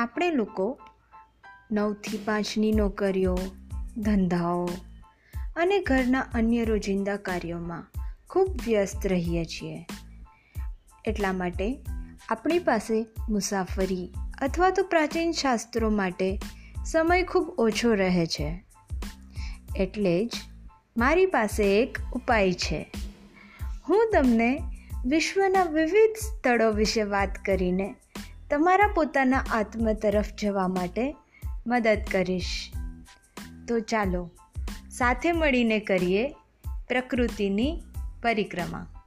આપણે લોકો નવથી પાંચની નોકરીઓ, ધંધાઓ અને ઘરના અન્ય રોજિંદા કાર્યોમાં ખૂબ વ્યસ્ત રહીએ છીએ. એટલા માટે આપણી પાસે મુસાફરી અથવા તો પ્રાચીન શાસ્ત્રો માટે સમય ખૂબ ઓછો રહે છે. એટલે જ મારી પાસે એક ઉપાય છે. હું તમને વિશ્વના વિવિધ સ્થળો વિશે વાત કરીને તમારા પોતાના આત્મ તરફ જવા માટે મદદ કરીશ. તો ચાલો, સાથે મળીને કરીએ પ્રકૃતિની પરિક્રમા.